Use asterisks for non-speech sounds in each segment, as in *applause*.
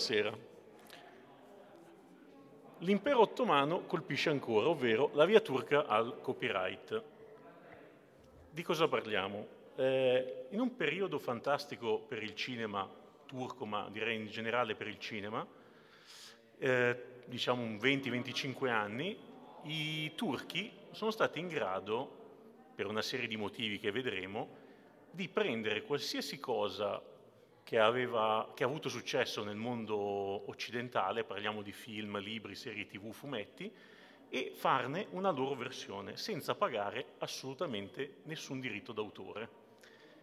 Buonasera. L'impero ottomano colpisce ancora, ovvero la via turca al copyright. Di cosa parliamo? Eh, in un periodo fantastico per il cinema turco, ma direi in generale per il cinema, eh, diciamo un 20-25 anni, i turchi sono stati in grado, per una serie di motivi che vedremo, di prendere qualsiasi cosa che, aveva, che ha avuto successo nel mondo occidentale, parliamo di film, libri, serie tv, fumetti, e farne una loro versione senza pagare assolutamente nessun diritto d'autore.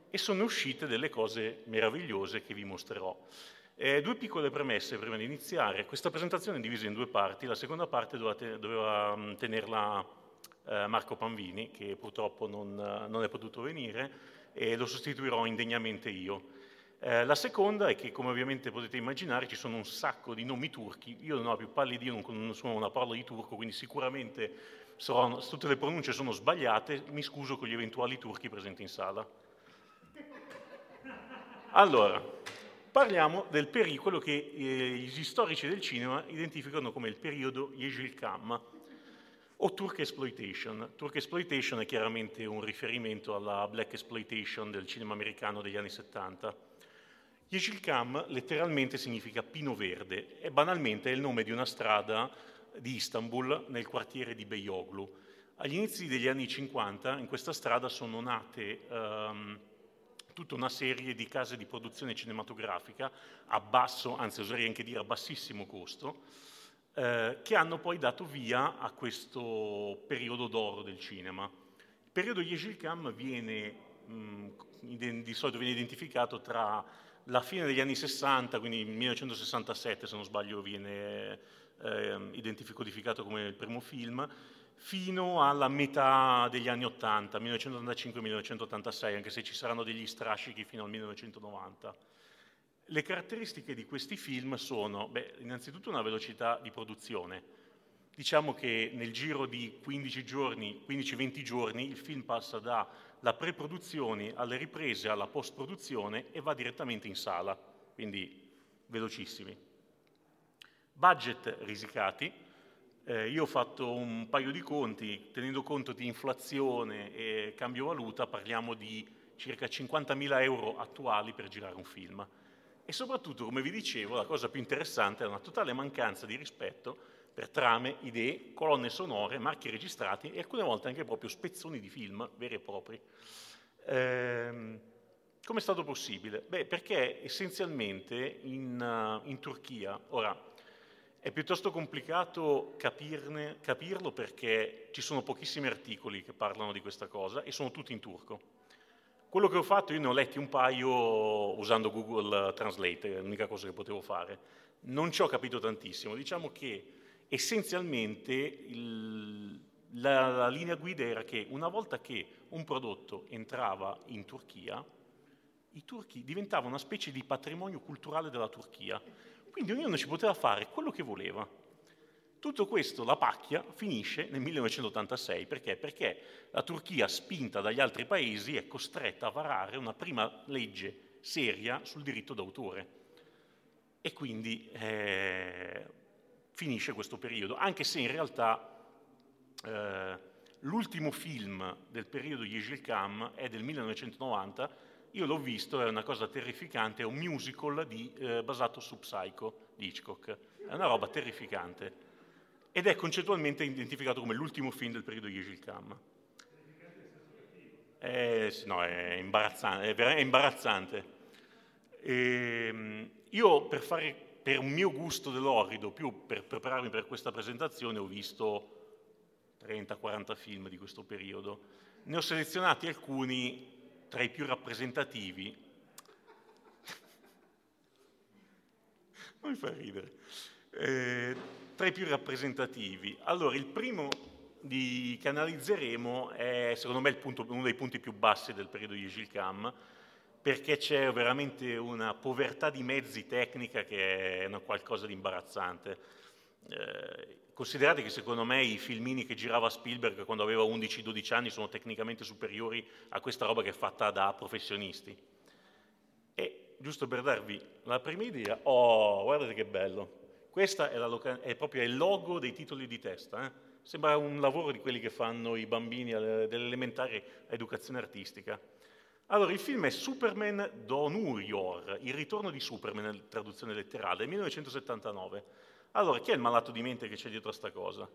E sono uscite delle cose meravigliose che vi mostrerò. Eh, due piccole premesse prima di iniziare. Questa presentazione è divisa in due parti. La seconda parte doveva, doveva mm, tenerla eh, Marco Panvini, che purtroppo non, non, è potuto venire, e lo sostituirò indegnamente io. Eh, la seconda è che, come ovviamente potete immaginare, ci sono un sacco di nomi turchi. Io non ho più pallidino, non conosco una parola di turco, quindi sicuramente sarò, tutte le pronunce sono sbagliate. Mi scuso con gli eventuali turchi presenti in sala. Allora, parliamo del pericolo che eh, gli storici del cinema identificano come il periodo Yeşilkam o Turk Exploitation. Turk Exploitation è chiaramente un riferimento alla black exploitation del cinema americano degli anni 70. Yeşilkam letteralmente significa pino verde e banalmente è il nome di una strada di Istanbul nel quartiere di Beyoğlu. Agli inizi degli anni 50 in questa strada sono nate um, tutta una serie di case di produzione cinematografica a basso, anzi oserei anche dire a bassissimo costo, eh, che hanno poi dato via a questo periodo d'oro del cinema. Il periodo Yeşilkam viene, mh, di solito viene identificato tra la fine degli anni 60, quindi 1967 se non sbaglio viene eh, identificato come il primo film, fino alla metà degli anni 80, 1985-1986, anche se ci saranno degli strascichi fino al 1990. Le caratteristiche di questi film sono, beh, innanzitutto una velocità di produzione. Diciamo che nel giro di 15 giorni, 15-20 giorni, il film passa dalla pre-produzione alle riprese, alla post-produzione e va direttamente in sala, quindi velocissimi. Budget risicati, eh, io ho fatto un paio di conti, tenendo conto di inflazione e cambio valuta, parliamo di circa 50.000 euro attuali per girare un film. E soprattutto, come vi dicevo, la cosa più interessante è una totale mancanza di rispetto per trame, idee, colonne sonore, marchi registrati e alcune volte anche proprio spezzoni di film veri e propri. Ehm, come è stato possibile? Beh, perché essenzialmente in, uh, in Turchia, ora è piuttosto complicato capirne, capirlo perché ci sono pochissimi articoli che parlano di questa cosa e sono tutti in turco. Quello che ho fatto, io ne ho letti un paio usando Google Translate, è l'unica cosa che potevo fare. Non ci ho capito tantissimo. Diciamo che essenzialmente il, la, la linea guida era che una volta che un prodotto entrava in Turchia, i turchi diventavano una specie di patrimonio culturale della Turchia quindi ognuno ci poteva fare quello che voleva. Tutto questo, la pacchia, finisce nel 1986. Perché? Perché la Turchia, spinta dagli altri paesi, è costretta a varare una prima legge seria sul diritto d'autore. E quindi eh, finisce questo periodo, anche se in realtà eh, l'ultimo film del periodo Yeşilkam è del 1990 io l'ho visto, è una cosa terrificante, è un musical di, eh, basato su Psycho di Hitchcock. È una roba terrificante. Ed è concettualmente identificato come l'ultimo film del periodo Yeşilkam. Eh, no, è imbarazzante. È imbarazzante. E, ehm, io per, fare, per un mio gusto dell'orrido, più per prepararmi per questa presentazione, ho visto 30-40 film di questo periodo. Ne ho selezionati alcuni tra i più rappresentativi, *laughs* non mi fa ridere, eh, tra i più rappresentativi. Allora, il primo di, che analizzeremo è, secondo me, punto, uno dei punti più bassi del periodo di Gilcam, perché c'è veramente una povertà di mezzi tecnica che è qualcosa di imbarazzante. Eh, Considerate che secondo me i filmini che girava Spielberg quando aveva 11-12 anni sono tecnicamente superiori a questa roba che è fatta da professionisti. E giusto per darvi la prima idea, oh, guardate che bello. Questo è, loca- è, proprio il logo dei titoli di testa. Eh? Sembra un lavoro di quelli che fanno i bambini dell'elementare educazione artistica. Allora, il film è Superman Don Urior, il ritorno di Superman traduzione letterale, del 1979. Allora, chi è il malato di mente che c'è dietro a sta cosa?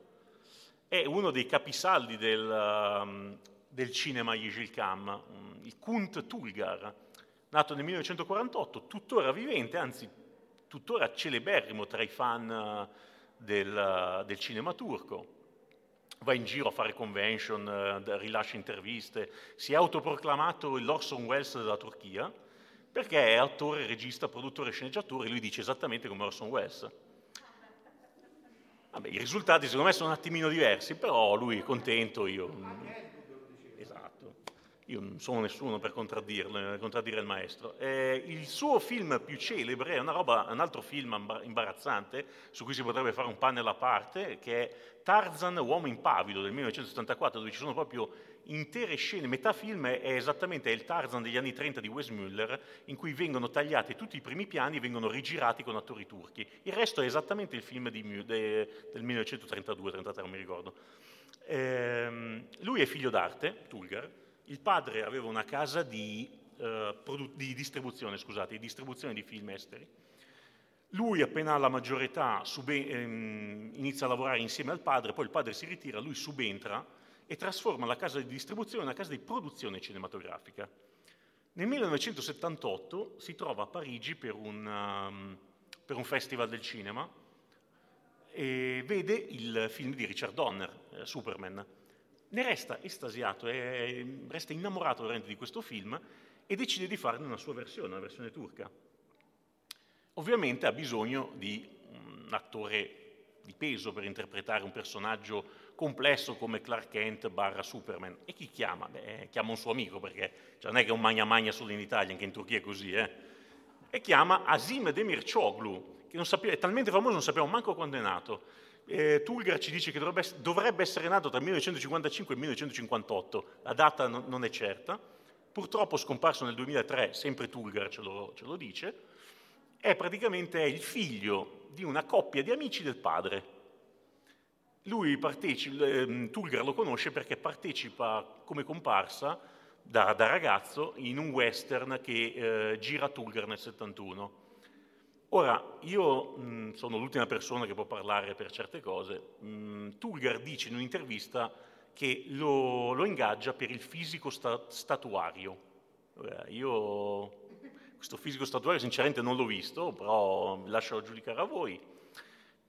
È uno dei capisaldi del, um, del cinema Yijilkam, um, il Kunt Tulgar, nato nel 1948, tuttora vivente, anzi tuttora celeberrimo tra i fan uh, del, uh, del cinema turco va in giro a fare convention, eh, rilascia interviste, si è autoproclamato l'Orson Welles della Turchia, perché è attore, regista, produttore, sceneggiatore, e lui dice esattamente come Orson Welles. Vabbè, I risultati secondo me sono un attimino diversi, però lui è contento, io... Io non sono nessuno per contraddire il maestro. Eh, il suo film più celebre è roba, un altro film imbarazzante, su cui si potrebbe fare un panel a parte, che è Tarzan, Uomo impavido del 1974, dove ci sono proprio intere scene. Metà film è esattamente il Tarzan degli anni 30 di Wes Müller, in cui vengono tagliati tutti i primi piani e vengono rigirati con attori turchi. Il resto è esattamente il film di, de, del 1932-33, non mi ricordo. Eh, lui è figlio d'arte, Tulgar, il padre aveva una casa di, eh, produ- di distribuzione, scusate, di distribuzione di film esteri. Lui, appena ha la maggiore età, sube- ehm, inizia a lavorare insieme al padre, poi il padre si ritira, lui subentra e trasforma la casa di distribuzione in una casa di produzione cinematografica. Nel 1978 si trova a Parigi per un, um, per un festival del cinema e vede il film di Richard Donner, eh, Superman ne resta estasiato, è, resta innamorato veramente di questo film e decide di farne una sua versione, una versione turca. Ovviamente ha bisogno di un attore di peso per interpretare un personaggio complesso come Clark Kent barra Superman. E chi chiama? Beh, chiama un suo amico perché cioè, non è che è un magna magna solo in Italia, anche in Turchia è così, eh? E chiama Asim Demircioglu, che sapeva, è talmente famoso non sappiamo manco quando è nato eh, Tulgar ci dice che dovrebbe, dovrebbe, essere nato tra il 1955 e il 1958, la data non, non è certa, purtroppo scomparso nel 2003, sempre Tulgar ce lo, ce lo dice, è praticamente il figlio di una coppia di amici del padre. Lui partecipa, eh, Tulgar lo conosce perché partecipa come comparsa da, da ragazzo in un western che eh, gira Tulgar nel 71. Ora, io mh, sono l'ultima persona che può parlare per certe cose. Mh, Tulgar dice in un'intervista che lo, lo ingaggia per il fisico sta, statuario. Ora, io questo fisico statuario sinceramente non l'ho visto, però lascio giudicare a voi.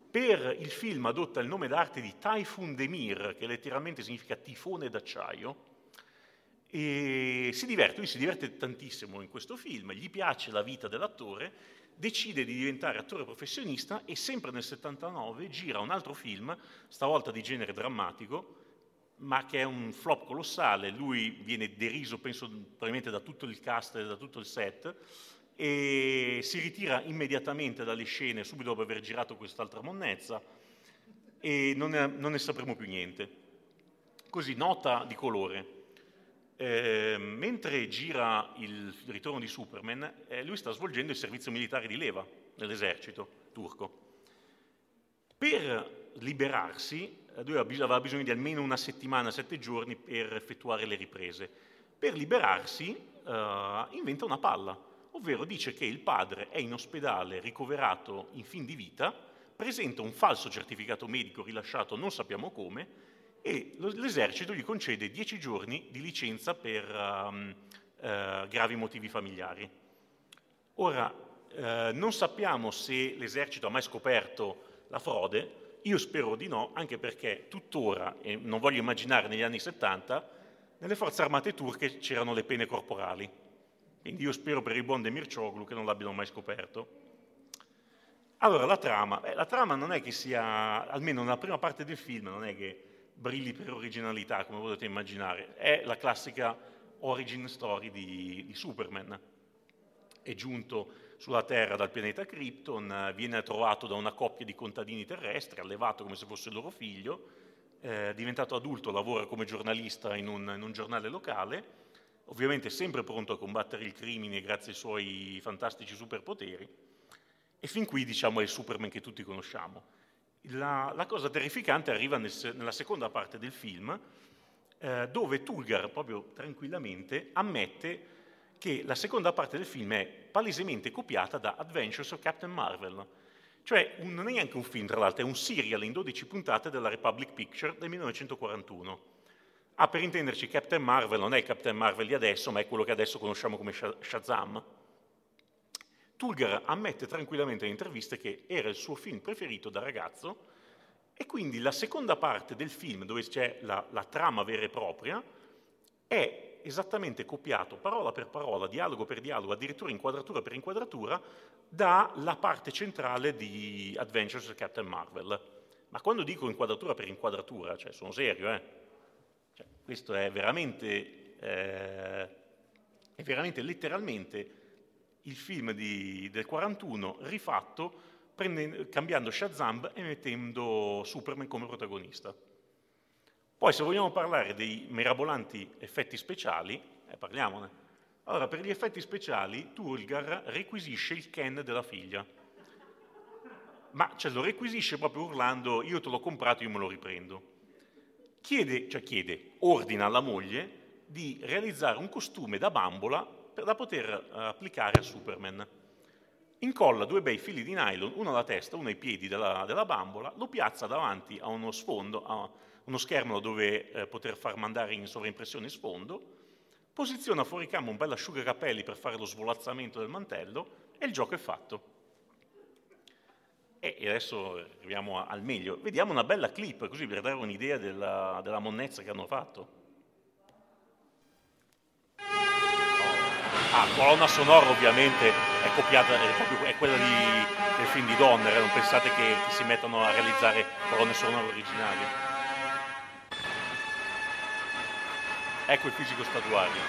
Per il film adotta il nome d'arte di Typhoon Demir, che letteralmente significa tifone d'acciaio, e si diverte, lui si diverte tantissimo in questo film, gli piace la vita dell'attore decide di diventare attore professionista e sempre nel 79 gira un altro film, stavolta di genere drammatico, ma che è un flop colossale. Lui viene deriso, penso, probabilmente da tutto il cast e da tutto il set, e si ritira immediatamente dalle scene subito dopo aver girato quest'altra monnezza e non ne, non ne sapremo più niente. Così, nota di colore. Eh, mentre gira il ritorno di Superman, eh, lui sta svolgendo il servizio militare di leva nell'esercito turco. Per liberarsi, eh, lui aveva bisogno di almeno una settimana, sette giorni per effettuare le riprese. Per liberarsi eh, inventa una palla, ovvero dice che il padre è in ospedale ricoverato in fin di vita, presenta un falso certificato medico rilasciato non sappiamo come, e l'esercito gli concede dieci giorni di licenza per um, uh, gravi motivi familiari. Ora, uh, non sappiamo se l'esercito ha mai scoperto la frode, io spero di no, anche perché tuttora, e non voglio immaginare negli anni 70, nelle forze armate turche c'erano le pene corporali. Quindi io spero per il buon Demircioglu che non l'abbiano mai scoperto. Allora, la trama. Beh, la trama non è che sia, almeno nella prima parte del film, non è che brilli per originalità, come potete immaginare. È la classica origin story di, di Superman. È giunto sulla Terra dal pianeta Krypton, viene trovato da una coppia di contadini terrestri, allevato come se fosse il loro figlio, eh, diventato adulto, lavora come giornalista in un, in un giornale locale, ovviamente sempre pronto a combattere il crimine grazie ai suoi fantastici superpoteri, e fin qui diciamo è il Superman che tutti conosciamo. La, la cosa terrificante arriva nel, nella seconda parte del film, eh, dove Tulgar proprio tranquillamente ammette che la seconda parte del film è palesemente copiata da Adventures of Captain Marvel, cioè un, non è neanche un film tra l'altro, è un serial in 12 puntate della Republic Picture del 1941. Ah, per intenderci, Captain Marvel non è il Captain Marvel di adesso, ma è quello che adesso conosciamo come Shazam. Tulgar ammette tranquillamente in interviste che era il suo film preferito da ragazzo e quindi la seconda parte del film, dove c'è la, la trama vera e propria, è esattamente copiato parola per parola, dialogo per dialogo, addirittura inquadratura per inquadratura, dalla parte centrale di Adventures of Captain Marvel. Ma quando dico inquadratura per inquadratura, cioè sono serio, eh? Cioè, questo è veramente, eh, è veramente letteralmente il film di, del 41 rifatto prendendo, cambiando Shazam e mettendo Superman come protagonista. Poi se vogliamo parlare dei mirabolanti effetti speciali, eh, parliamone. Allora, per gli effetti speciali, Tulgar requisisce il Ken della figlia. Ma ce lo requisisce proprio urlando, io te l'ho comprato, io me lo riprendo chiede, cioè chiede, ordina alla moglie di realizzare un costume da bambola da poter uh, applicare a Superman. Incolla due bei fili di nylon, uno alla testa, uno ai piedi della, della bambola, lo piazza davanti a uno sfondo, a uno schermo dove eh, poter far mandare in sovraimpressione sfondo, posiziona fuori cama un bel asciugacapelli per fare lo svolazzamento del mantello e il gioco è fatto. E adesso arriviamo al meglio. Vediamo una bella clip, così per dare un'idea della, della monnezza che hanno fatto. Ah, colonna sonora ovviamente è copiata, è, proprio, è quella di, del film di Donner, non pensate che, che si mettano a realizzare colonne sonore originali. Ecco il fisico statuario.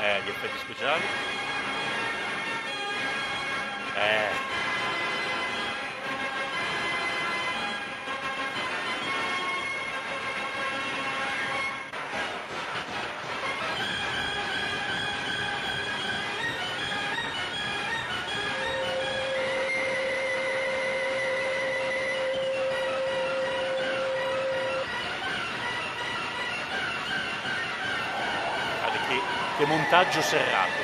Eh, gli effetti speciali. Eh. Montaggio serrato.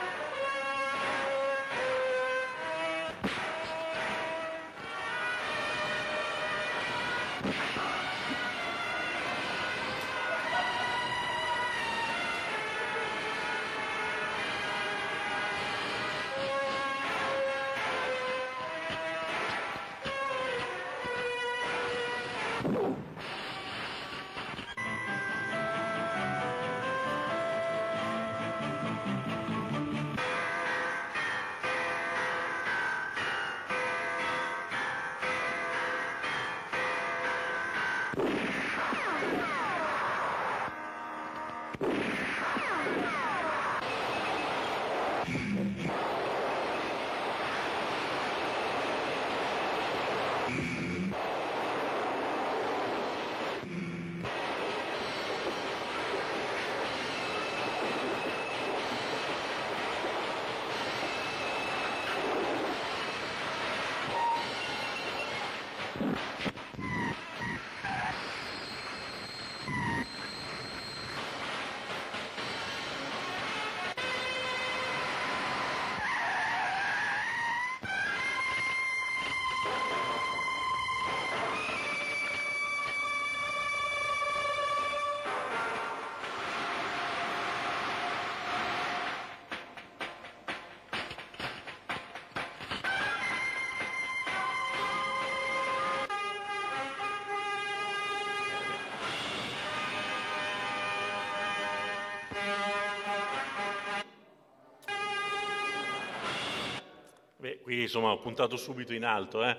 qui insomma ho puntato subito in alto. Eh.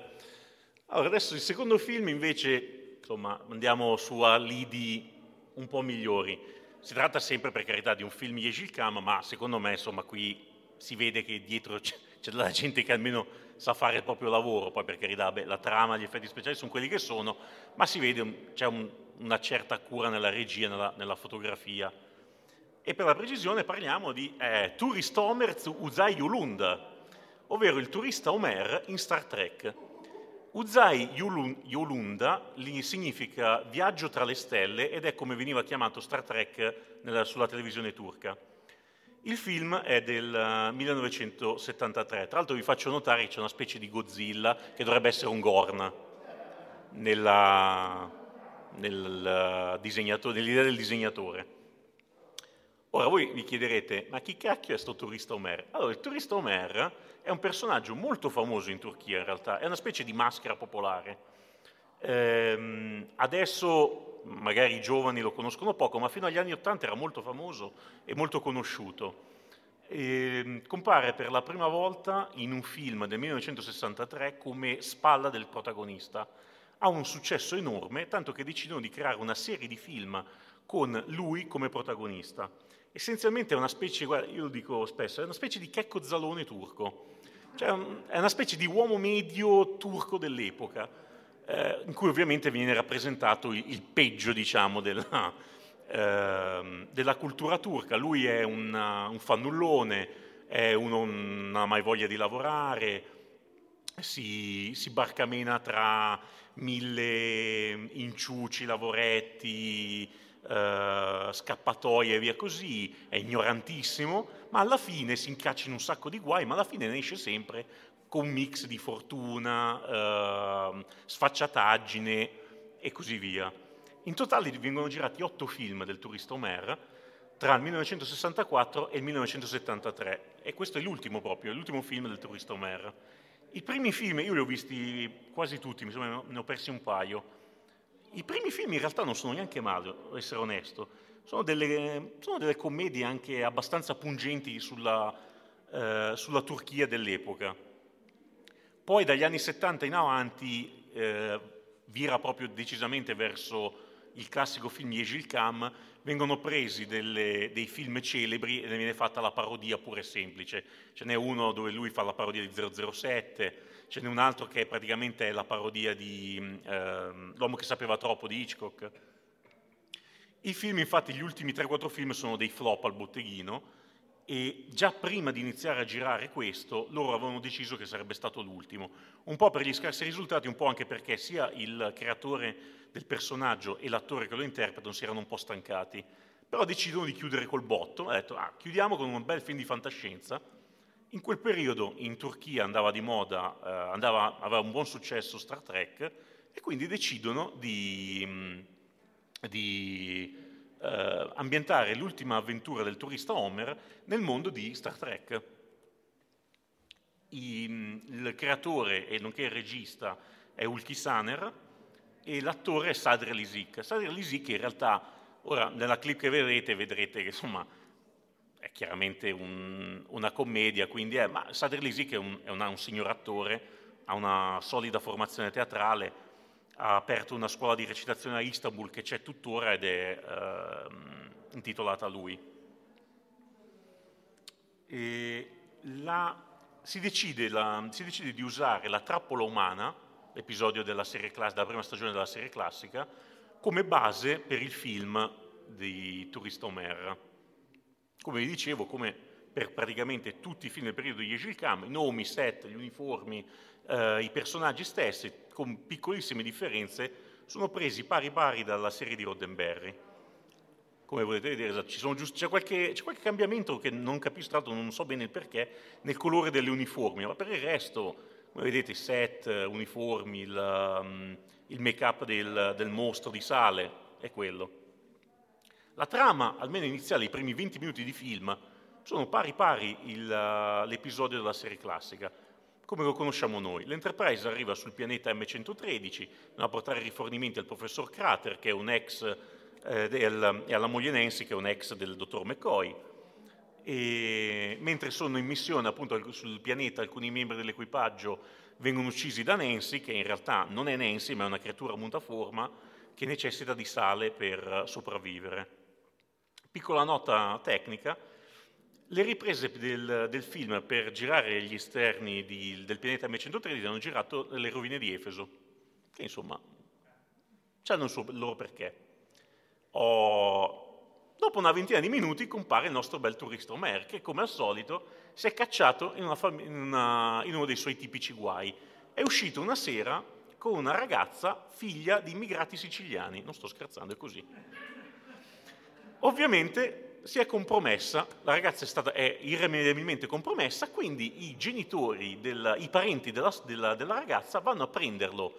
Allora, adesso il secondo film invece, insomma, andiamo su a lidi un po' migliori. Si tratta sempre, per carità, di un film Yeşilkam, ma secondo me, insomma, qui si vede che dietro c'è, c'è della gente che almeno sa fare il proprio lavoro, poi per carità, beh, la trama, gli effetti speciali sono quelli che sono, ma si vede, c'è un, una certa cura nella regia, nella, nella, fotografia. E per la precisione parliamo di eh, Turist Uzay Yulund, ovvero il turista Homer in Star Trek. Uzay Yolunda significa viaggio tra le stelle ed è come veniva chiamato Star Trek nella, sulla televisione turca. Il film è del 1973, tra l'altro vi faccio notare che c'è una specie di Godzilla che dovrebbe essere un Gorn nella, nel nell'idea del disegnatore. Ora voi vi chiederete, ma chi cacchio è questo turista Omer? Allora, il turista Omer è un personaggio molto famoso in Turchia in realtà, è una specie di maschera popolare. Ehm, adesso magari i giovani lo conoscono poco, ma fino agli anni Ottanta era molto famoso e molto conosciuto. Ehm, compare per la prima volta in un film del 1963 come spalla del protagonista. Ha un successo enorme, tanto che decidono di creare una serie di film con lui come protagonista essenzialmente è una specie, guarda, io lo dico spesso, è una specie di Checco Zalone turco, cioè è una specie di uomo medio turco dell'epoca, eh, in cui ovviamente viene rappresentato il, il peggio, diciamo, della, *laughs* eh, della, cultura turca. Lui è una, un fannullone, è uno, non ha mai voglia di lavorare, si, si barcamena tra mille inciuci, lavoretti, eh, scappatoie e via così, è ignorantissimo, ma alla fine si incaccia in un sacco di guai, ma alla fine ne esce sempre con un mix di fortuna, eh, sfacciataggine e così via. In totale vengono girati otto film del turista Omer tra il 1964 e il 1973 e questo è l'ultimo proprio, l'ultimo film del turista Omer. I primi film, io li ho visti quasi tutti, mi ne ho persi un paio, i primi film in realtà non sono neanche male, devo essere onesto. Sono delle, sono delle commedie anche abbastanza pungenti sulla, eh, sulla, Turchia dell'epoca. Poi dagli anni 70 in avanti eh, vira proprio decisamente verso il classico film Yeşilkam, vengono presi delle, dei film celebri e ne viene fatta la parodia pure semplice. Ce n'è uno dove lui fa la parodia di 007, ce n'è un altro che praticamente è la parodia di eh, L'uomo che sapeva troppo di Hitchcock. I film, infatti, gli ultimi 3-4 film sono dei flop al botteghino e già prima di iniziare a girare questo loro avevano deciso che sarebbe stato l'ultimo, un po' per gli scarsi risultati, un po' anche perché sia il creatore del personaggio e l'attore che lo interpretano si erano un po' stancati, però decidono di chiudere col botto, ha detto ah, chiudiamo con un bel film di fantascienza in quel periodo in Turchia andava di moda, eh, andava, aveva un buon successo Star Trek e quindi decidono di, mm, di eh, ambientare l'ultima avventura del turista Homer nel mondo di Star Trek. I, mm, il creatore e nonché il regista è Ulki Saner e l'attore è Sadr Lisik. Sadr Lisik in realtà, ora nella clip che vedrete vedrete che insomma è chiaramente un, una commedia, quindi è, ma Sadr Lisi che è, un, è una, un signor attore, ha una solida formazione teatrale, ha aperto una scuola di recitazione a Istanbul che c'è tuttora ed è eh, intitolata a lui. La, si, decide la, si, decide di usare la trappola umana, l'episodio della, serie, della prima stagione della serie classica, come base per il film di Turista Omer. Come vi dicevo, come per praticamente tutti i film del periodo di Yeşilkam, i nomi, i set, gli uniformi, eh, i personaggi stessi, con piccolissime differenze, sono presi pari pari dalla serie di Roddenberry. Come potete vedere, giusto, c'è, qualche, c'è, qualche, cambiamento che non capisco, tra l'altro non so bene il perché, nel colore delle uniformi, ma per il resto, come vedete, i set, uniformi, il, um, il make-up del, del mostro di sale, è quello. La trama, almeno iniziale, i primi 20 minuti di film, sono pari pari il, uh, l'episodio della serie classica, come lo conosciamo noi. L'Enterprise arriva sul pianeta M113, a portare rifornimenti al professor Crater, che è un ex, eh, del, e alla moglie Nancy, che è un ex del dottor McCoy. e mentre sono in missione appunto sul pianeta alcuni membri dell'equipaggio vengono uccisi da Nancy, che in realtà non è Nancy ma è una creatura mutaforma che necessita di sale per sopravvivere. Piccola nota tecnica, le riprese del, del film per girare gli esterni di, del pianeta M113 hanno girato le rovine di Efeso, che insomma hanno il, il loro perché. Ho Dopo una ventina di minuti compare il nostro bel turista Omer, che come al solito si è cacciato in, fam- in, una, in uno dei suoi tipici guai. È uscito una sera con una ragazza figlia di immigrati siciliani. Non sto scherzando, è così. Ovviamente si è compromessa, la ragazza è, stata, è irrimediabilmente compromessa, quindi i genitori, del, i parenti della, della, della ragazza vanno a prenderlo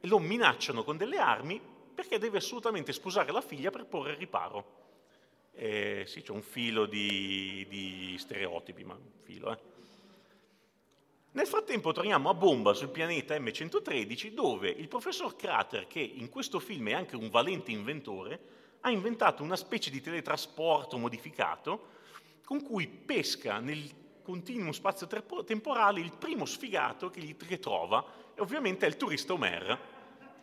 e lo minacciano con delle armi perché deve assolutamente sposare la figlia per porre riparo. Eh, sì, c'è un filo di, di, stereotipi, ma un filo, eh. Nel frattempo torniamo a bomba sul pianeta M113 dove il professor Crater, che in questo film è anche un valente inventore, ha inventato una specie di teletrasporto modificato con cui pesca nel continuum spazio-temporale il primo sfigato che gli trova e ovviamente è il turista Omer,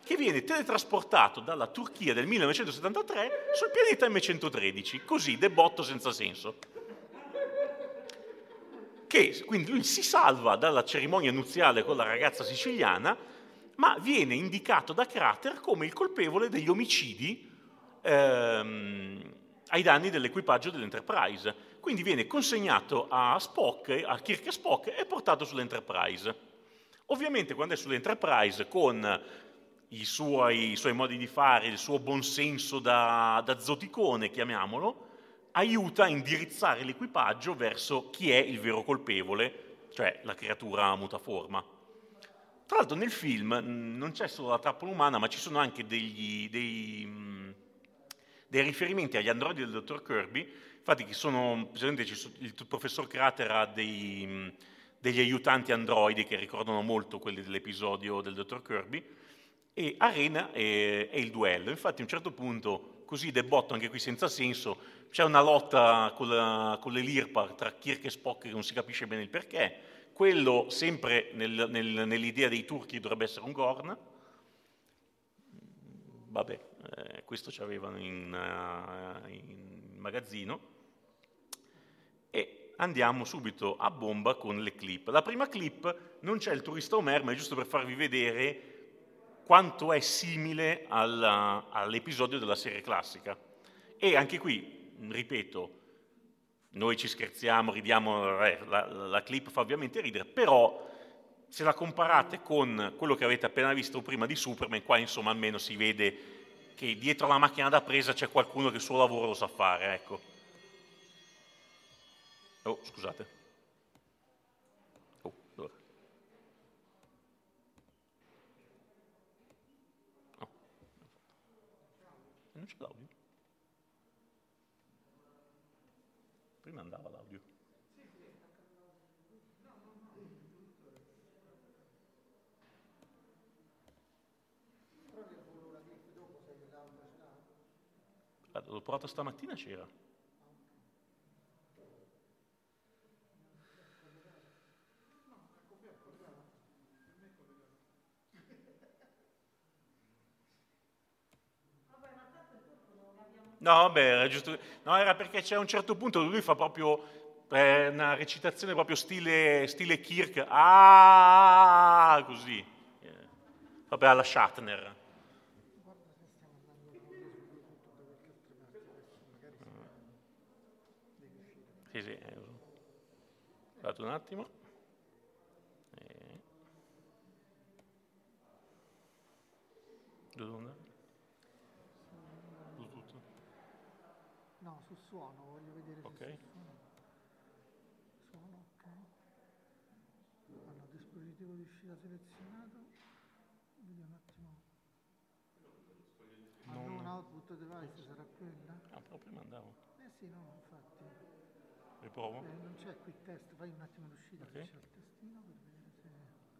che viene teletrasportato dalla Turchia del 1973 sul pianeta M113, così debotto senza senso. Che quindi lui si salva dalla cerimonia nuziale con la ragazza siciliana, ma viene indicato da Crater come il colpevole degli omicidi ehm, ai danni dell'equipaggio dell'Enterprise. Quindi viene consegnato a Spock, a Kirk e Spock e portato sull'Enterprise. Ovviamente quando è sull'Enterprise con i suoi, i suoi, modi di fare, il suo buonsenso da, da zoticone, chiamiamolo, aiuta a indirizzare l'equipaggio verso chi è il vero colpevole, cioè la creatura mutaforma. Tra l'altro nel film non c'è solo la trappola umana, ma ci sono anche degli, dei, dei, riferimenti agli androidi del dottor Kirby, infatti che sono, il professor Crater ha dei, degli aiutanti androidi che ricordano molto quelli dell'episodio del dottor Kirby, e Arena è, è il duello. Infatti a un certo punto, così debotto anche qui senza senso, c'è una lotta con, la, con le Lirpa tra Kirk e Spock che non si capisce bene il perché. Quello sempre nel, nel, nell'idea dei turchi dovrebbe essere un Gorn. Vabbè, questo ci avevano in, uh, in magazzino. E andiamo subito a bomba con le clip. La prima clip non c'è il turista Omer, ma è giusto per farvi vedere quanto è simile alla, all'episodio della serie classica. E anche qui, ripeto, noi ci scherziamo, ridiamo, eh, la, la, clip fa ovviamente ridere, però se la comparate con quello che avete appena visto prima di Superman, qua insomma almeno si vede che dietro la macchina da presa c'è qualcuno che il suo lavoro lo sa fare, ecco. Oh, scusate. non c'è l'audio? Prima andava l'audio. L'ho provato stamattina c'era. No, vabbè, era giusto. No, era perché c'è un certo punto dove lui fa proprio eh, una recitazione proprio stile, stile Kirk. Ah, così. Eh, vabbè, alla Shatner. Sì, sì. Guardate un attimo. Dove andare? sul suono, voglio vedere se okay. suono. Suono, ok. Allora, dispositivo di uscita selezionato. Vediamo un attimo. Non... un output device sarà quella? Ah, proprio mandavo. Eh sì, no, infatti. Riprovo? Eh, non c'è qui test, fai un attimo l'uscita, okay. c'è il testino per vedere se...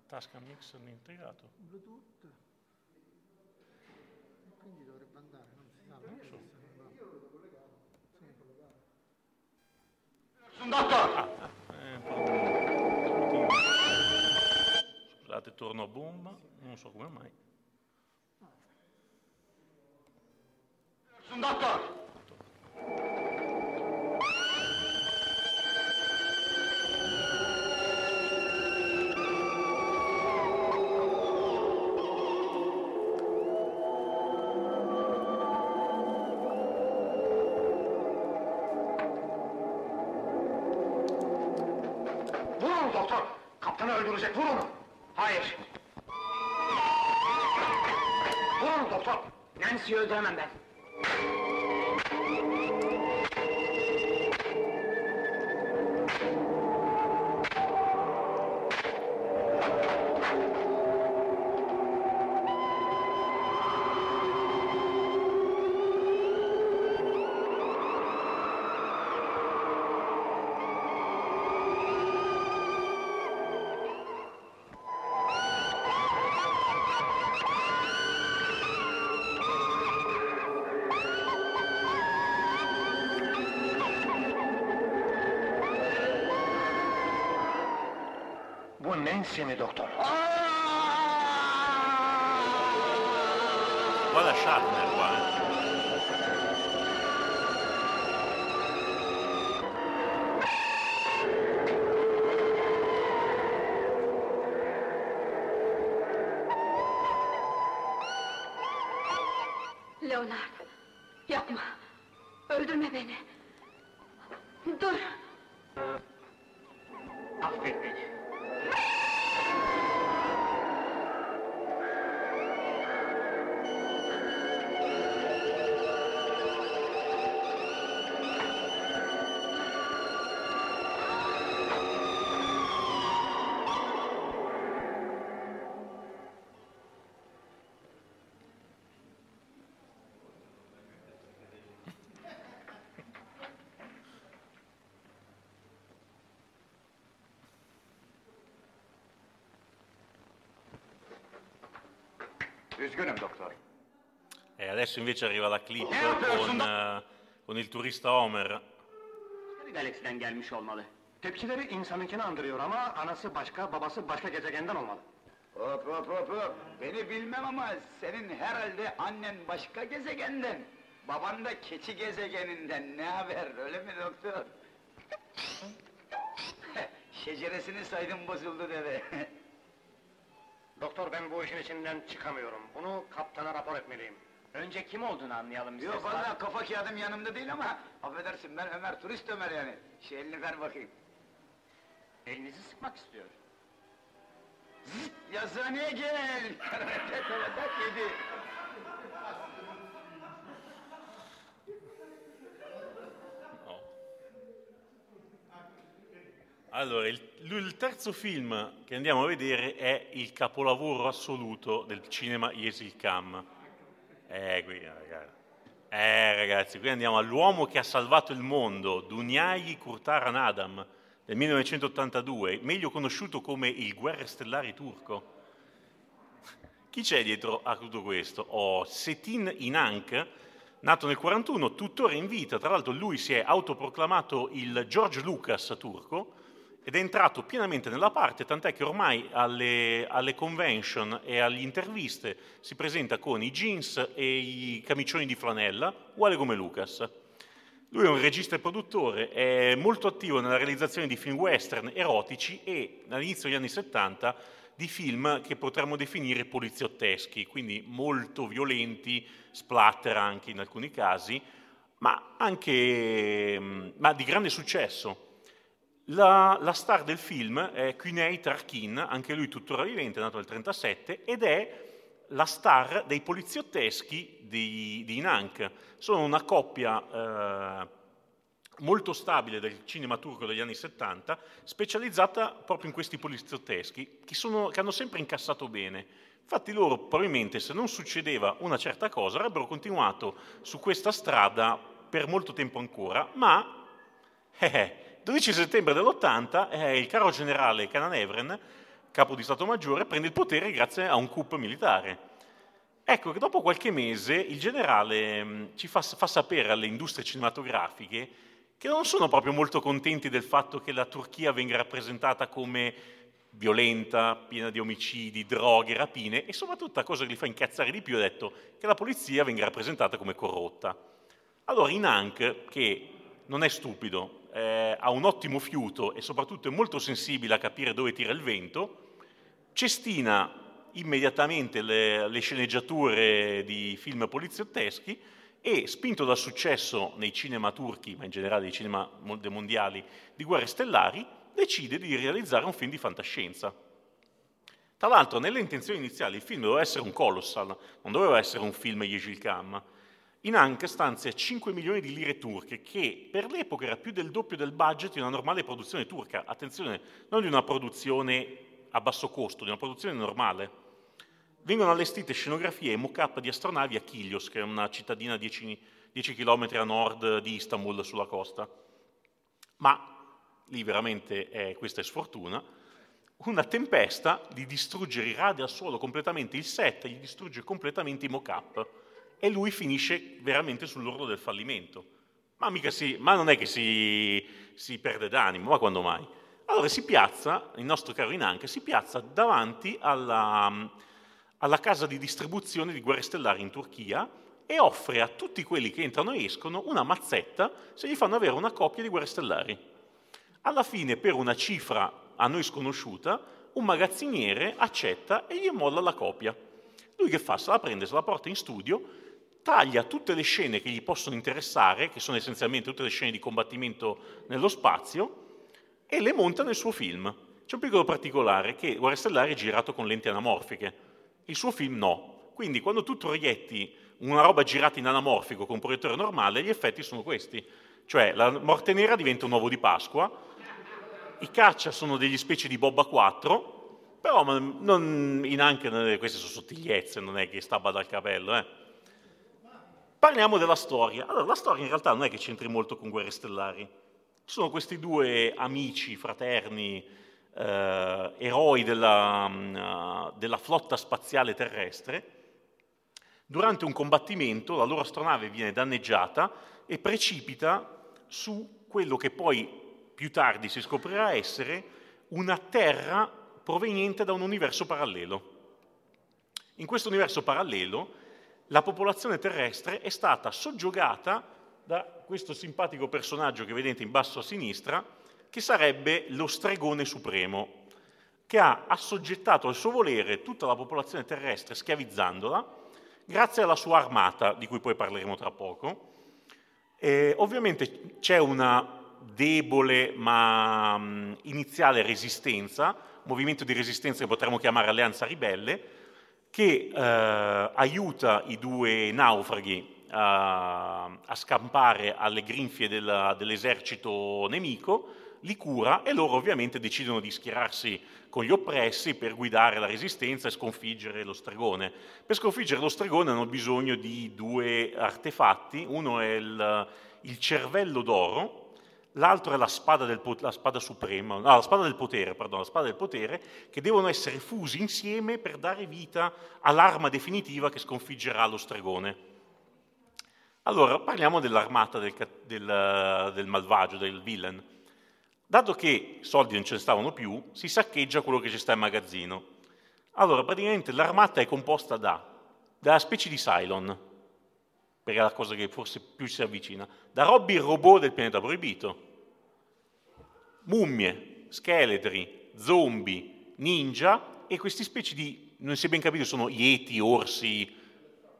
Tasca mixer integrato. Bluetooth. E quindi dovrebbe andare, non si sa. Non so. Ah, eh, Scusate, torno a bomba, non so come mai. Doctor! Vurun Kaptanı öldürecek, vur onu! Hayır! Vurun doktor! Nancy'yi öldüremem ben. Mi doktor? Guarda Shatner qua. eh. Adesso invece arriva la clip con, eh, con il turista Homer. Galaksiden gelmiş olmalı. Tepkileri insanınkini andırıyor ama anası başka, babası başka gezegenden olmalı. Hop hop hop hop. Beni bilmem ama senin herhalde annen başka gezegenden. Baban da keçi gezegeninden. Ne haber öyle mi doktor? *laughs* Şeceresini saydım bozuldu deve. *laughs* Doktor ben bu işin içinden çıkamıyorum. Bunu kaptana rapor etmeliyim. Önce kim olduğunu anlayalım Yok valla kafa kağıdım yanımda değil ama affedersin ben Ömer turist Ömer yani. Şu elini ver bakayım. Elinizi sıkmak istiyor. Zıt, yazıhaneye gel. *laughs* tak yedi. No. Allora, il, il terzo film che andiamo a vedere è il capolavoro assoluto del cinema Yesil Kam. Eh, qui, ragazzi. Eh, ragazzi, qui andiamo all'uomo che ha salvato il mondo, Dunyayi Kurtaran Adam, del 1982, meglio conosciuto come il Guerre Stellari turco. Chi c'è dietro a tutto questo? Oh, Setin Inank, nato nel 41, tuttora in vita. Tra l'altro lui si è autoproclamato il George Lucas turco ed è entrato pienamente nella parte, tant'è che ormai alle, alle convention e alle interviste si presenta con i jeans e i camicioni di flanella, uguale come Lucas. Lui è un regista e produttore, è molto attivo nella realizzazione di film western erotici e all'inizio degli anni 70 di film che potremmo definire poliziotteschi, quindi molto violenti, splatter anche in alcuni casi, ma anche ma di grande successo. La, la star del film è Cunei Tarkin, anche lui tuttora vivente, nato nel 1937, ed è la star dei poliziotteschi di, di Inank. Sono una coppia eh, molto stabile del cinema turco degli anni 70, specializzata proprio in questi poliziotteschi, che, sono- che hanno sempre incassato bene. Infatti loro probabilmente se non succedeva una certa cosa avrebbero continuato su questa strada per molto tempo ancora, ma *laughs* eh, 12 settembre dell'80 eh, il caro generale Canan Evren, capo di Stato Maggiore, prende il potere grazie a un coup militare. Ecco che dopo qualche mese il generale mh, ci fa, fa sapere alle industrie cinematografiche che non sono proprio molto contenti del fatto che la Turchia venga rappresentata come violenta, piena di omicidi, droghe, rapine e soprattutto la cosa che li fa incazzare di più è detto che la polizia venga rappresentata come corrotta. Allora Inank, che non è stupido, eh, ha un ottimo fiuto e soprattutto è molto sensibile a capire dove tira il vento, cestina immediatamente le, le sceneggiature di film poliziotteschi e spinto dal successo nei cinema turchi, ma in generale nei cinema mondiali, di guerre stellari, decide di realizzare un film di fantascienza. Tra l'altro, nelle intenzioni iniziali, il film doveva essere un colossal, non doveva essere un film Yeşilkam. Inank stanzia 5 milioni di lire turche, che per l'epoca era più del doppio del budget di una normale produzione turca. Attenzione, non di una produzione a basso costo, di una produzione normale vengono allestite scenografie e mock-up di astronavi a Kilios, che è una cittadina 10, 10 km a nord di Istanbul sulla costa. Ma lì veramente è, questa è sfortuna, una tempesta gli distrugge, irradia al suolo completamente il set, gli distrugge completamente i mock-up e lui finisce veramente sull'orlo del fallimento. Ma, si, ma non è che si, si, perde d'animo, ma quando mai? Allora si piazza, il nostro caro Inanche, si piazza davanti alla, alla casa di distribuzione di Guerre Stellari in Turchia e offre a tutti quelli che entrano e escono una mazzetta se gli fanno avere una copia di Guerre Stellari. Alla fine, per una cifra a noi sconosciuta, un magazziniere accetta e gli molla la copia. Lui che fa? Se la prende, se la porta in studio, taglia tutte le scene che gli possono interessare, che sono essenzialmente tutte le scene di combattimento nello spazio, e le monta nel suo film. C'è un piccolo particolare che Guerre Stellari è girato con lenti anamorfiche, il suo film no. Quindi quando tu proietti una roba girata in anamorfico con un proiettore normale, gli effetti sono questi. Cioè la morte nera diventa un uovo di Pasqua, i caccia sono degli specie di Boba 4, però non, in anche queste sono sottigliezze, non è che sta dal capello. Eh. Parliamo della storia. Allora, la storia in realtà non è che c'entri molto con Guerre Stellari. Ci sono questi due amici, fraterni, eh, eroi della, uh, della flotta spaziale terrestre, durante un combattimento la loro astronave viene danneggiata e precipita su quello che poi più tardi si scoprirà essere una Terra proveniente da un universo parallelo. In questo universo parallelo la popolazione terrestre è stata soggiogata da questo simpatico personaggio che vedete in basso a sinistra, che sarebbe lo stregone supremo, che ha assoggettato al suo volere tutta la popolazione terrestre schiavizzandola, grazie alla sua armata, di cui poi parleremo tra poco. E ovviamente c'è una debole ma iniziale resistenza, movimento di resistenza che potremmo chiamare alleanza ribelle, che eh, aiuta i due naufraghi a, a scampare alle grinfie della, dell'esercito nemico, li cura e loro ovviamente decidono di schierarsi con gli oppressi per guidare la resistenza e sconfiggere lo stregone. Per sconfiggere lo stregone hanno bisogno di due artefatti, uno è il, il cervello d'oro, l'altro è la spada, del, la spada suprema, no, la spada del potere, pardon, la spada del potere, che devono essere fusi insieme per dare vita all'arma definitiva che sconfiggerà lo stregone. Allora, parliamo dell'armata del, del, del malvagio, del villain. Dato che soldi non ce ne stavano più, si saccheggia quello che ci sta in magazzino. Allora, praticamente l'armata è composta da, da specie di Cylon, perché è la cosa che forse più si avvicina, da Robby il robot del pianeta proibito, mummie, scheletri, zombie, ninja e queste specie di, non si è ben capito, sono yeti, orsi,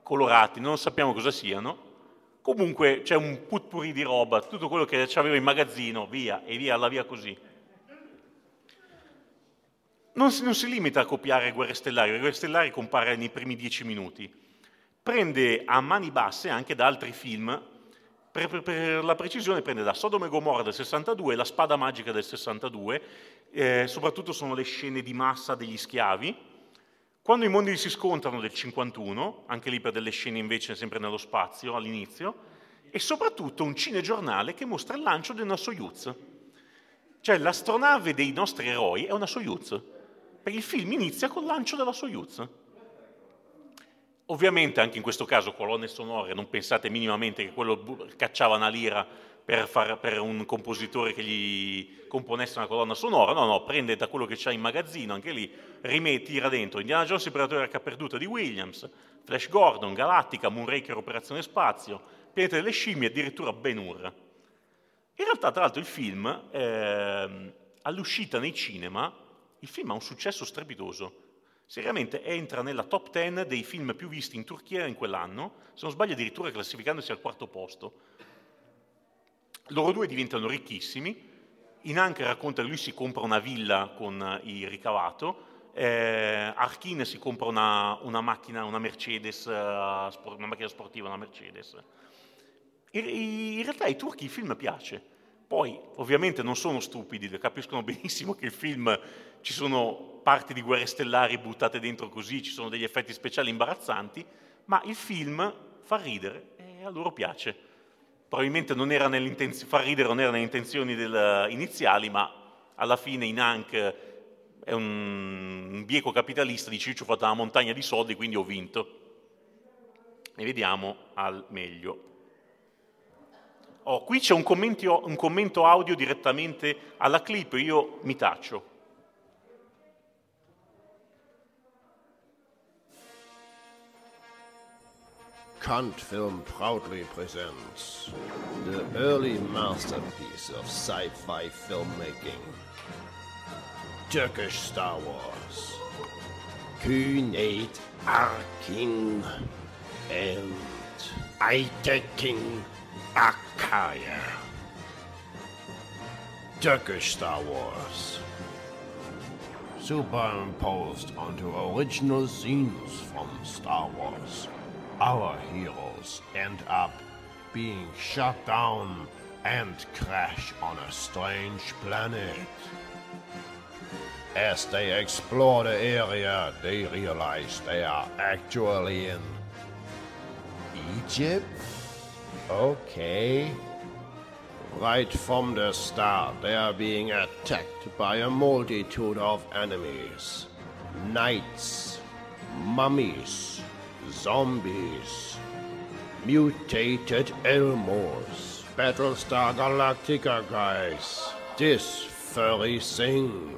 colorati, non sappiamo cosa siano, Comunque c'è un putpuri di roba, tutto quello che aveva in magazzino, via, e via, alla via così. Non si, non si limita a copiare Guerre Stellari, Guerre Stellari compare nei primi dieci minuti. Prende a mani basse anche da altri film, per, per, per la precisione prende da Sodome e Gomorra del 62, La spada magica del 62, eh, soprattutto sono le scene di massa degli schiavi, quando i mondi si scontrano del 51, anche lì per delle scene invece sempre nello spazio all'inizio, e soprattutto un cinegiornale che mostra il lancio di una Soyuz. Cioè l'astronave dei nostri eroi è una Soyuz, perché il film inizia col lancio della Soyuz. Ovviamente anche in questo caso colonne sonore, non pensate minimamente che quello cacciava una lira per, far, per, un compositore che gli componesse una colonna sonora, no, no, prende da quello che c'ha in magazzino, anche lì, rimette, tira dentro. Indiana Jones, Imperatore della perduta di Williams, Flash Gordon, Galattica, Moonraker, Operazione Spazio, Pianeta delle Scimmie, addirittura Ben Hur. In realtà, tra l'altro, il film, eh, all'uscita nei cinema, il film ha un successo strepitoso seriamente entra nella top 10 dei film più visti in Turchia in quell'anno, se non sbaglio addirittura classificandosi al quarto posto. Loro due diventano ricchissimi, in Ankara racconta che lui si compra una villa con il ricavato, eh, Arkin si compra una, una macchina, una Mercedes, uh, una macchina sportiva, una Mercedes. In, in realtà ai turchi il film piace, poi ovviamente non sono stupidi, capiscono *laughs* benissimo che il film ci sono parti di guerre stellari buttate dentro così, ci sono degli effetti speciali imbarazzanti, ma il film fa ridere e a loro piace. Probabilmente non era fa ridere non era nelle intenzioni del, iniziali, ma alla fine in Hank è un, un bieco capitalista, dice io ci ho fatto una montagna di soldi, quindi ho vinto. E vediamo al meglio. Oh, qui c'è un commento, un commento audio direttamente alla clip, io mi taccio. Kant Film proudly presents the early masterpiece of sci-fi filmmaking, Turkish Star Wars, Kühnet Arkin and Aytekin Akaya. Turkish Star Wars. Superimposed onto original scenes from Star Wars our heroes end up being shut down and crash on a strange planet. As they explore the area, they realize they are actually in Egypt? Okay. Right from the start, they are being attacked by a multitude of enemies knights, mummies, zombies, mutated Elmors, Battlestar Galactica guys, this furry thing,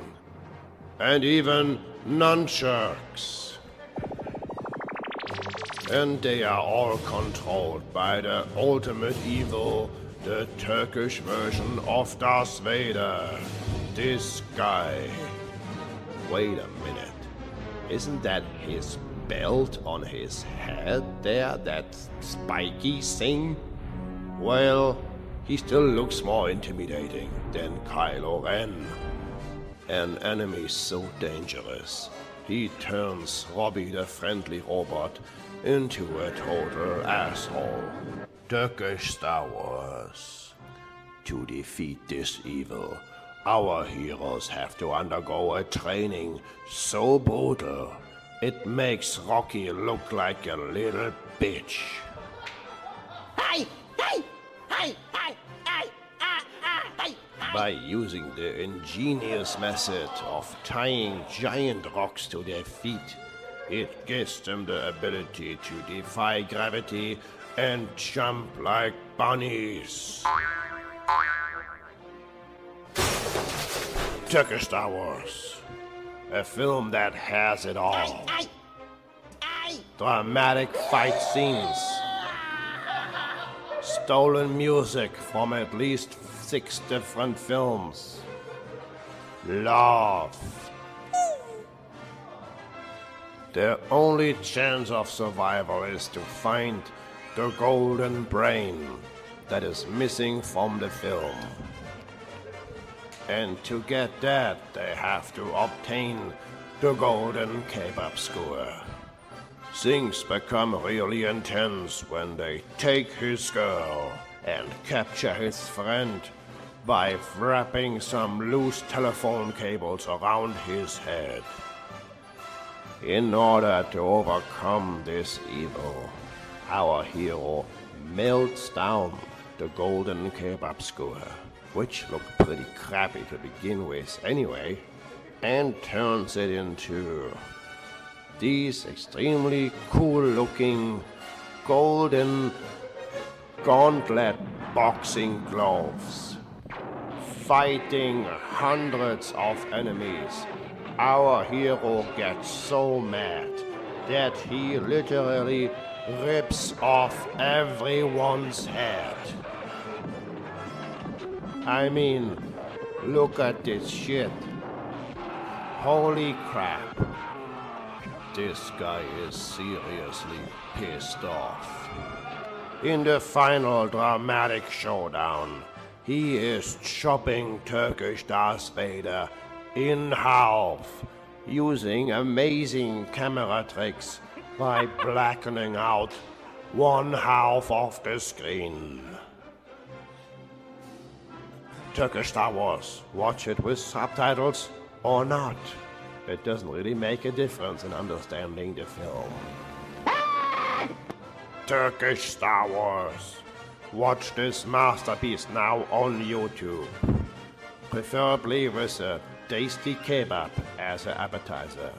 and even nunchucks. And they are all controlled by the ultimate evil, the Turkish version of Darth Vader. This guy. Wait a minute. Isn't that his belt on his head there, that spiky thing? Well, he still looks more intimidating than Kylo Ren. An enemy so dangerous, he turns Robbie the friendly robot into a total asshole. Turkish Star Wars. To defeat this evil, our heroes have to undergo a training so brutal it makes Rocky look like a little bitch. Hey! Hey! Hey! Hey! Hey! Hey! By using the ingenious method of tying giant rocks to their feet, it gives them the ability to defy gravity and jump like bunnies. Turkish Star Wars. A film that has it all. Dramatic fight scenes. Stolen music from at least six different films. Love. Their only chance of survival is to find the golden brain that is missing from the film. And to get that, they have to obtain the golden kebab skewer. Things become really intense when they take his girl and capture his friend by wrapping some loose telephone cables around his head. In order to overcome this evil, our hero melts down the golden kebab skewer which looked pretty crappy to begin with anyway, and turns it into these extremely cool looking golden gauntlet boxing gloves. Fighting hundreds of enemies, our hero gets so mad that he literally rips off everyone's head. I mean, look at this shit. Holy crap. This guy is seriously pissed off. In the final dramatic showdown, he is chopping Turkish Darth Vader in half using amazing camera tricks by blackening out one half of the screen. Turkish Star Wars. Watch it with subtitles or not. It doesn't really make a difference in understanding the film. Turkish Star Wars. Watch this masterpiece now on YouTube. Preferably with a tasty kebab as an appetizer.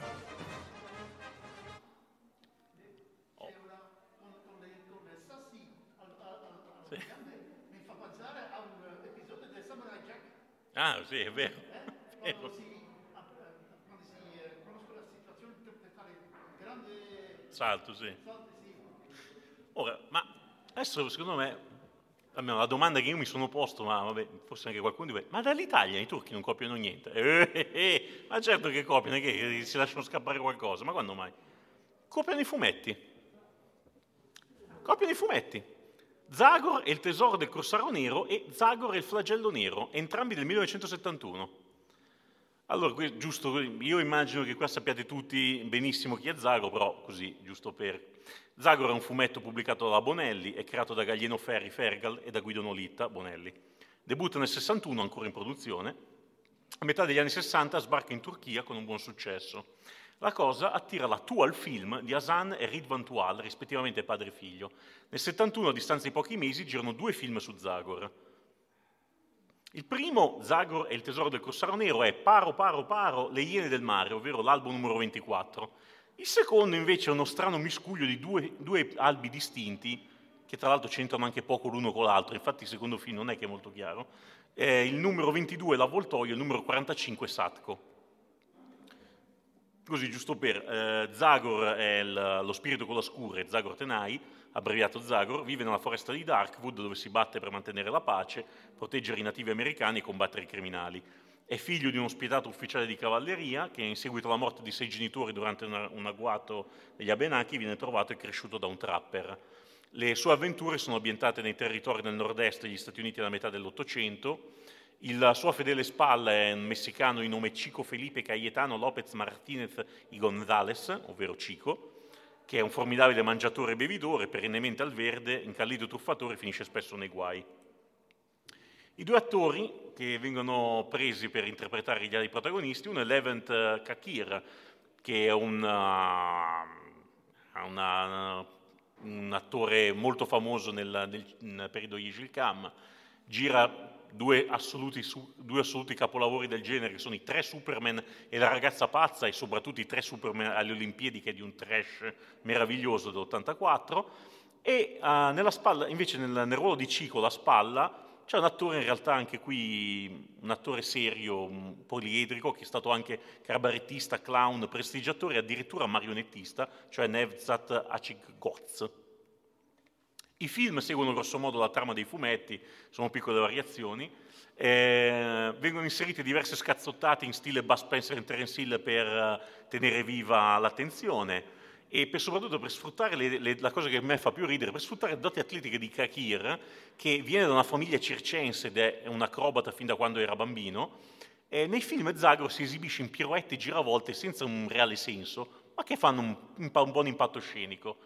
Sì, è vero. È Quando vero. si, quando si eh, conoscono la situazione fare un grande Salto, sì. salto, sì. Ora, ma adesso secondo me, almeno la domanda che io mi sono posto, ma vabbè, forse anche qualcuno di voi, ma dall'Italia i turchi non copiano niente? Eh, *laughs* eh, eh, ma certo che copiano, che si lasciano scappare qualcosa, ma quando mai? Copiano i fumetti. Copiano i fumetti. Zagor è il tesoro del corsaro nero e Zagor è il flagello nero, entrambi del 1971. Allora, giusto, io immagino che qua sappiate tutti benissimo chi è Zagor, però così, giusto per... Zagor è un fumetto pubblicato dalla Bonelli, è creato da Gallieno Ferri Fergal e da Guido Nolitta, Bonelli. Debutta nel 61, ancora in produzione. A metà degli anni 60 sbarca in Turchia con un buon successo. La cosa attira la Tual Film di Hasan e Ridvan Tual, rispettivamente padre e figlio. Nel 71, a distanza di pochi mesi, girano due film su Zagor. Il primo, Zagor e il tesoro del Corsaro Nero, è Paro, Paro, Paro, le Iene del Mare, ovvero l'albo numero 24. Il secondo, invece, è uno strano miscuglio di due, due albi distinti, che tra l'altro c'entrano anche poco l'uno con l'altro, infatti il secondo film non è che è molto chiaro. Eh, il numero 22 è l'avvoltoio, il numero 45 è Satko. Così, giusto per, eh, Zagor è il- lo spirito con la scura, Zagor Tenai, abbreviato Zagor, vive nella foresta di Darkwood dove si batte per mantenere la pace, proteggere i nativi americani e combattere i criminali. È figlio di uno spietato ufficiale di cavalleria che in seguito alla morte di sei genitori durante una- un agguato degli Abenaki viene trovato e cresciuto da un trapper. Le sue avventure sono ambientate nei territori del nord-est degli Stati Uniti alla metà dell'Ottocento. Il suo fedele spalla è un messicano di nome Chico Felipe Cayetano López Martínez y González, ovvero Chico, che è un formidabile mangiatore e bevidore, perennemente al verde, incallito truffatore, finisce spesso nei guai. I due attori che vengono presi per interpretare gli altri protagonisti, uno è Levent eh, Kakir, che è un, uh, una- un attore molto famoso nel, nel- nel periodo Yishilkam, gira due assoluti, su- due assoluti capolavori del genere, che sono i tre Superman e la ragazza pazza, e soprattutto i tre Superman alle Olimpiadi, che è di un trash meraviglioso dell'84. E nella spalla, invece nel, nel ruolo di Cico, la spalla, c'è un attore in realtà anche qui, un attore serio, un poliedrico, che è stato anche cabarettista, clown, prestigiatore e addirittura marionettista, cioè Nevzat Acik-Goz. I film seguono grossomodo la trama dei fumetti, sono piccole variazioni. Eh, vengono inserite diverse scazzottate in stile Bud Spencer e Terence Hill per eh, tenere viva l'attenzione e per, soprattutto per sfruttare le- le- la cosa che a me fa più ridere, per sfruttare le doti atletiche di Kakir, che viene da una famiglia circense ed è un acrobata fin da quando era bambino. E nei film Zagor si esibisce in piroette e giravolte senza un reale senso, ma che fanno un, un un buon impatto scenico.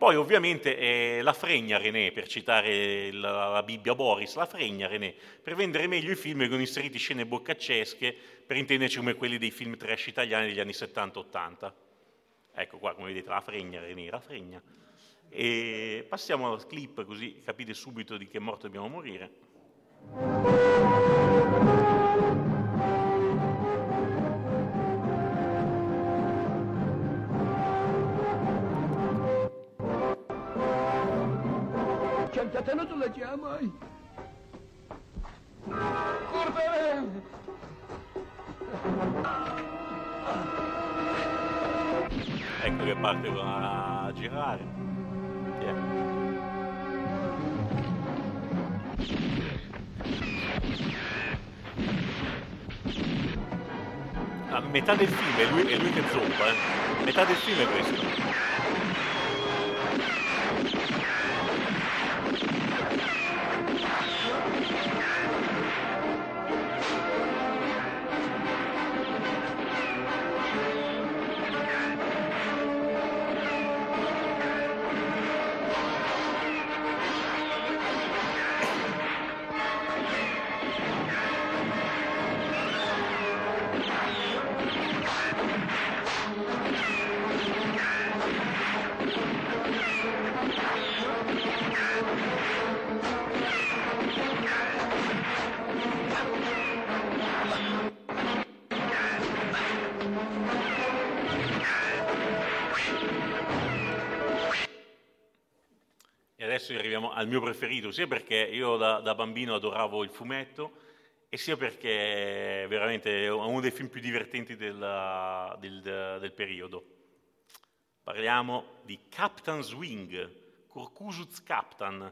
Poi ovviamente è la fregna René, per citare la, la Bibbia Boris, la fregna René. Per vendere meglio i film vengono inseriti scene boccaccesche, per intenderci come quelli dei film trash italiani degli anni 70-80. Ecco qua, come vedete, la fregna René, la fregna. E passiamo al clip così capite subito di che morte dobbiamo morire. La chiamai? Corvere! Ecco che parte a girare. Yeah. A metà del film è lui, è lui che zoppa, eh. Metà del film è questo. Preferito, sia perché io da, da bambino adoravo il fumetto e sia perché è veramente uno dei film più divertenti della- del, del periodo. Parliamo di Captain Swing, Kurkusuz Captain.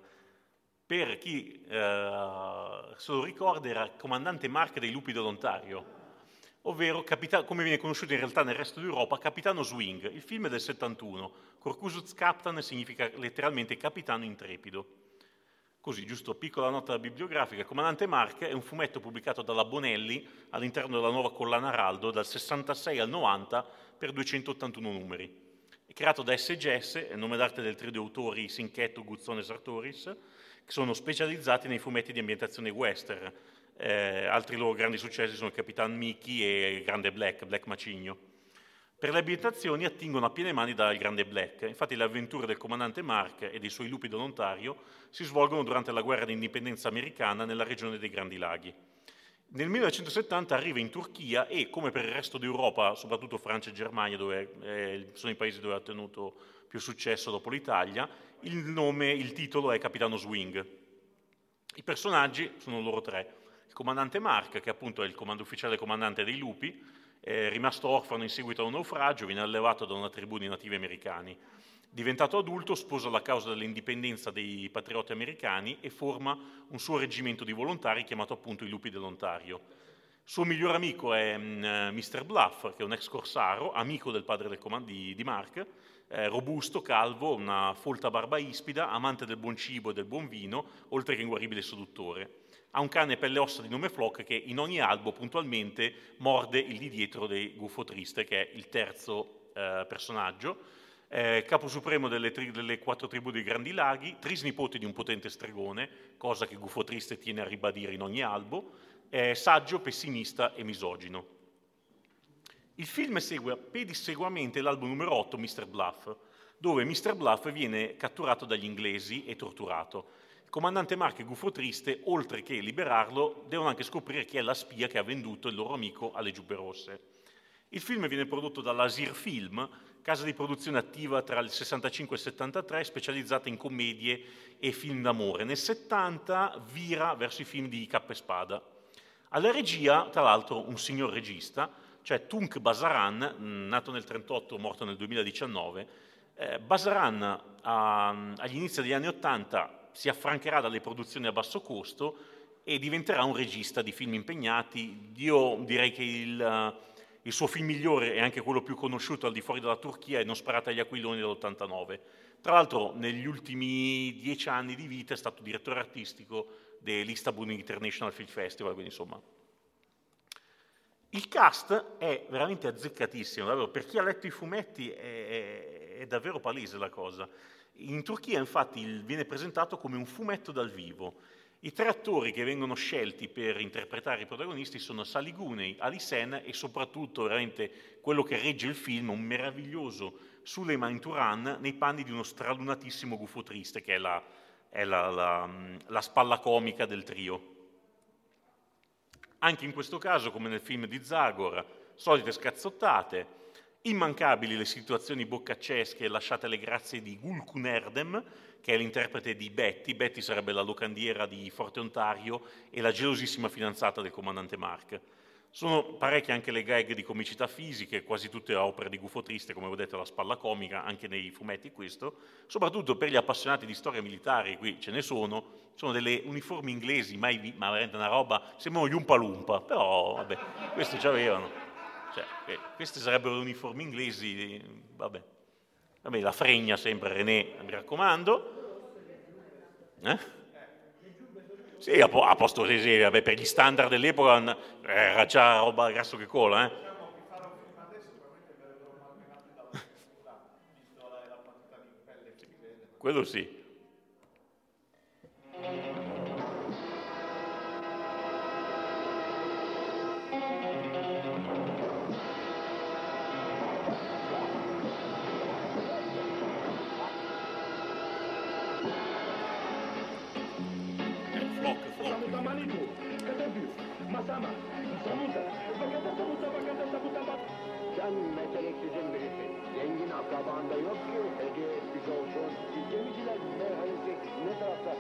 Per chi eh, se lo ricorda era comandante Mark dei Lupi dell'Ontario, ovvero capita- come viene conosciuto in realtà nel resto d'Europa, Capitano Swing. Il film è del 71. Corcusuz Captain significa letteralmente capitano intrepido. Così, giusto, piccola nota bibliografica. Comandante Mark è un fumetto pubblicato dalla Bonelli all'interno della nuova collana Araldo dal 66 al 90 per 281 numeri. È creato da SGS, nome d'arte del trio di autori Sinchetto, Guzzone e Sartoris, che sono specializzati nei fumetti di ambientazione western. Eh, altri loro grandi successi sono Capitan Mickey e Grande Black, Black Macigno. Per le ambientazioni attingono a piene mani dal Grande Black. Infatti le avventure del comandante Mark e dei suoi lupi dell'Ontario si svolgono durante la guerra d'indipendenza americana nella regione dei Grandi Laghi. Nel 1970 arriva in Turchia e, come per il resto d'Europa, soprattutto Francia e Germania, dove eh, sono i paesi dove ha ottenuto più successo dopo l'Italia, il nome, il titolo è Capitano Swing. I personaggi sono loro tre. Il comandante Mark, che appunto è il comando ufficiale comandante dei lupi, è rimasto orfano in seguito a un naufragio, viene allevato da una tribù di nativi americani. Diventato adulto, sposa la causa dell'indipendenza dei patrioti americani e forma un suo reggimento di volontari chiamato appunto i Lupi dell'Ontario. Suo miglior amico è mm, Mr. Bluff, che è un ex corsaro, amico del padre del comand- di, di Mark, eh, robusto, calvo, una folta barba ispida, amante del buon cibo e del buon vino, oltre che inguaribile seduttore. Ha un cane pelle e ossa di nome Flock che in ogni albo puntualmente morde il di dietro dei Gufo Triste, che è il terzo eh, personaggio. Eh, capo supremo delle, tri- delle quattro tribù dei Grandi Laghi, trisnipote di un potente stregone, cosa che Gufo Triste tiene a ribadire in ogni albo, è saggio, pessimista e misogino. Il film segue pedissequamente l'album numero 8, Mr. Bluff, dove Mr. Bluff viene catturato dagli inglesi e torturato. Comandante Mark e Gufo Triste, oltre che liberarlo, devono anche scoprire chi è la spia che ha venduto il loro amico alle giubbe rosse. Il film viene prodotto dall'Asir Film, casa di produzione attiva tra il 65 e il 73, specializzata in commedie e film d'amore. Nel 70 vira verso i film di Cappa e Spada. Alla regia, tra l'altro, un signor regista, cioè Tunk Basaran, nato nel 1938, morto nel 2019. Eh, Basaran a- agli inizi degli anni 80 si affrancherà dalle produzioni a basso costo e diventerà un regista di film impegnati. Io direi che il, il suo film migliore e anche quello più conosciuto al di fuori dalla Turchia è Non sparate agli aquiloni dell'89. Tra l'altro negli ultimi dieci anni di vita è stato direttore artistico dell'Istanbul International Film Festival, quindi insomma il cast è veramente azzeccatissimo, davvero. per chi ha letto i fumetti è, è- è davvero palese la cosa. In Turchia infatti viene presentato come un fumetto dal vivo. I tre attori che vengono scelti per interpretare i protagonisti sono Sally Gooney, Ali Sen e soprattutto veramente quello che regge il film, un meraviglioso Suleiman Turan nei panni di uno stralunatissimo gufo triste che è la, è la- la- la spalla comica del trio. Anche in questo caso, come nel film di Zagor, solite scazzottate. Immancabili le situazioni boccaccesche lasciate alle grazie di Gulkun Erdem, che è l'interprete di Betty. Betty sarebbe la locandiera di Forte Ontario e la gelosissima fidanzata del comandante Mark. Sono parecchie anche le gag di comicità fisiche, quasi tutte opere di Gufo Triste, come ho detto, la spalla comica, anche nei fumetti questo, soprattutto per gli appassionati di storia militare, qui ce ne sono, sono delle uniformi inglesi, mai vi- ma veramente una roba, sembrano gli Umpa Lumpa, però vabbè, questi ci avevano. Cioè, eh, queste sarebbero le uniformi inglesi, vabbè. Vabbè, la fregna sempre René, mi raccomando. Eh? Sì, a, po- a posto sì, sì, vabbè, per gli standard dell'epoca era già roba grasso che cola, eh. *laughs* Quello sì. sama sama. Samusa. Bakata samusa bakata samusa. Sen meteleksizin birisin. Zengin akrabanda yok ki. Ege, Bizoşon, gemiciler meyhanesi ne tarafta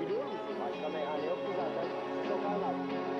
biliyor musun? Başka meyhane yok mu zaten? Sokarlar.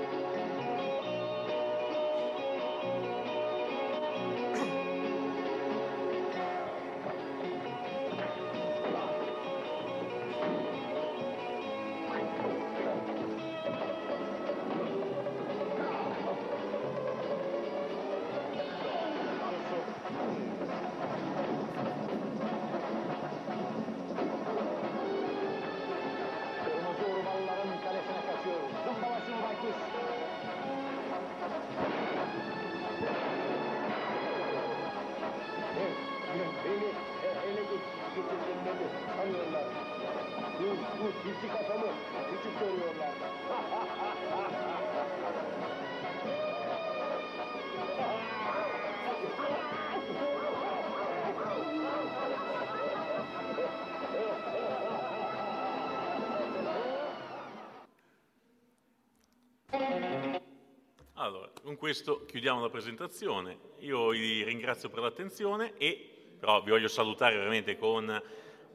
Allora, con questo chiudiamo la presentazione. Io vi ringrazio per l'attenzione e però vi voglio salutare veramente con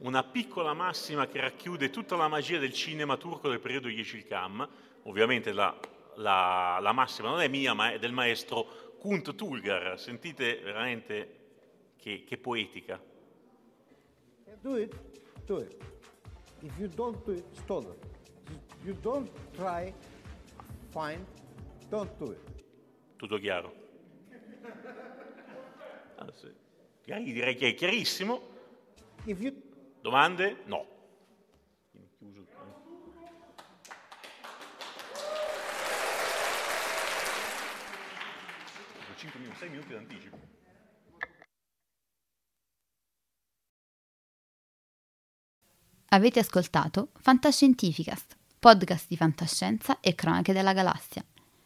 una piccola massima che racchiude tutta la magia del cinema turco del periodo Yeşilkam. Ovviamente la, la- la massima non è mia, ma è del maestro Kunt Tulgar. Sentite veramente che, che poetica. Do it, do it. If you don't do it, stolen. If you don't try, fine, don't do it. Tutto chiaro? Ah, sì. Direi che è chiarissimo. You Domande? No. Quindi chiuso il- 5 minuti, 6 minuti d'anticipo. Avete ascoltato Fantascientificast, podcast di fantascienza e cronache della galassia,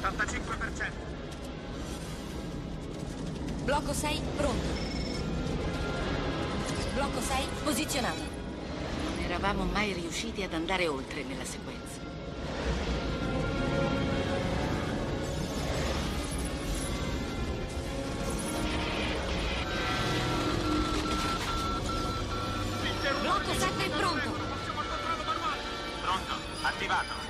75%. Blocco 6 pronto. Blocco 6 posizionato. Non eravamo mai riusciti ad andare oltre nella sequenza. Blocco 7 pronto. Pronto, attivato.